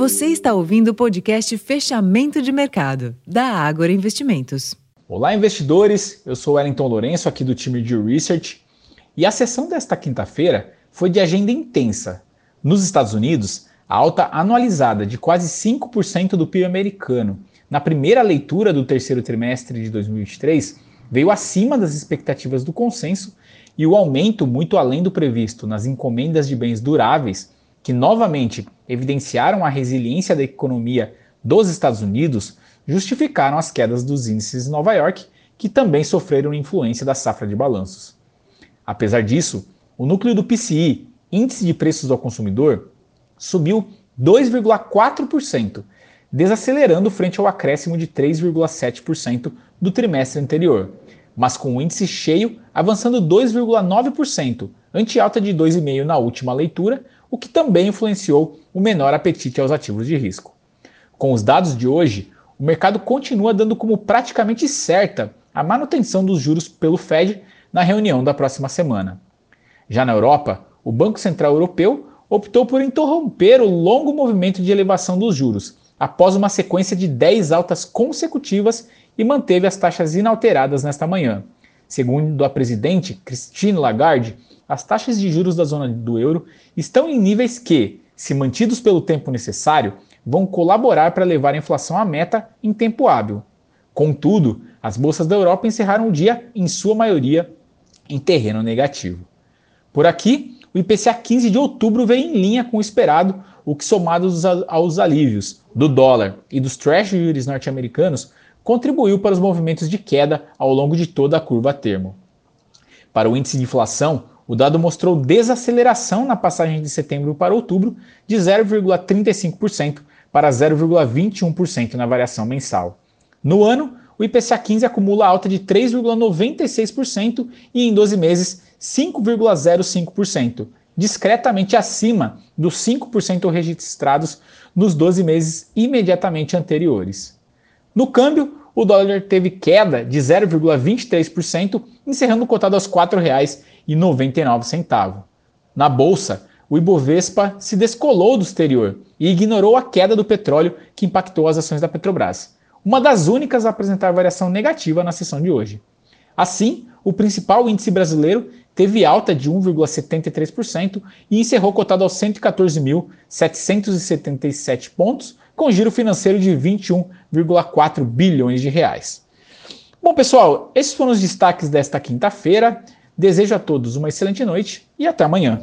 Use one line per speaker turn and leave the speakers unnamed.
Você está ouvindo o podcast Fechamento de Mercado, da Ágora Investimentos.
Olá, investidores! Eu sou Wellington Lourenço, aqui do time de Research. E a sessão desta quinta-feira foi de agenda intensa. Nos Estados Unidos, a alta anualizada de quase 5% do PIB americano na primeira leitura do terceiro trimestre de 2023 veio acima das expectativas do consenso e o aumento muito além do previsto nas encomendas de bens duráveis, que novamente evidenciaram a resiliência da economia dos Estados Unidos, justificaram as quedas dos índices em Nova York, que também sofreram influência da safra de balanços. Apesar disso, o núcleo do PCI, Índice de Preços ao Consumidor, subiu 2,4%, desacelerando frente ao acréscimo de 3,7% do trimestre anterior, mas com o índice cheio avançando 2,9%, ante alta de 2,5% na última leitura, o que também influenciou o menor apetite aos ativos de risco. Com os dados de hoje, o mercado continua dando como praticamente certa a manutenção dos juros pelo Fed na reunião da próxima semana. Já na Europa, o Banco Central Europeu optou por interromper o longo movimento de elevação dos juros, após uma sequência de 10 altas consecutivas e manteve as taxas inalteradas nesta manhã. Segundo a presidente Christine Lagarde, as taxas de juros da zona do euro estão em níveis que, se mantidos pelo tempo necessário, vão colaborar para levar a inflação à meta em tempo hábil. Contudo, as bolsas da Europa encerraram o dia, em sua maioria, em terreno negativo. Por aqui, o IPCA 15 de outubro veio em linha com o esperado, o que, somado aos alívios do dólar e dos treasuries norte-americanos, contribuiu para os movimentos de queda ao longo de toda a curva a termo. Para o índice de inflação, o dado mostrou desaceleração na passagem de setembro para outubro de 0,35% para 0,21% na variação mensal. No ano, o IPCA 15 acumula alta de 3,96% e em 12 meses 5,05%, discretamente acima dos 5% registrados nos 12 meses imediatamente anteriores. No câmbio, o dólar teve queda de 0,23%, encerrando cotado aos R$ 4,99. Na bolsa, o Ibovespa se descolou do exterior e ignorou a queda do petróleo que impactou as ações da Petrobras, uma das únicas a apresentar variação negativa na sessão de hoje. Assim, o principal índice brasileiro teve alta de 1,73% e encerrou cotado aos 114.777 pontos, com giro financeiro de 21,4 bilhões de reais. Bom, pessoal, esses foram os destaques desta quinta-feira. Desejo a todos uma excelente noite e até amanhã.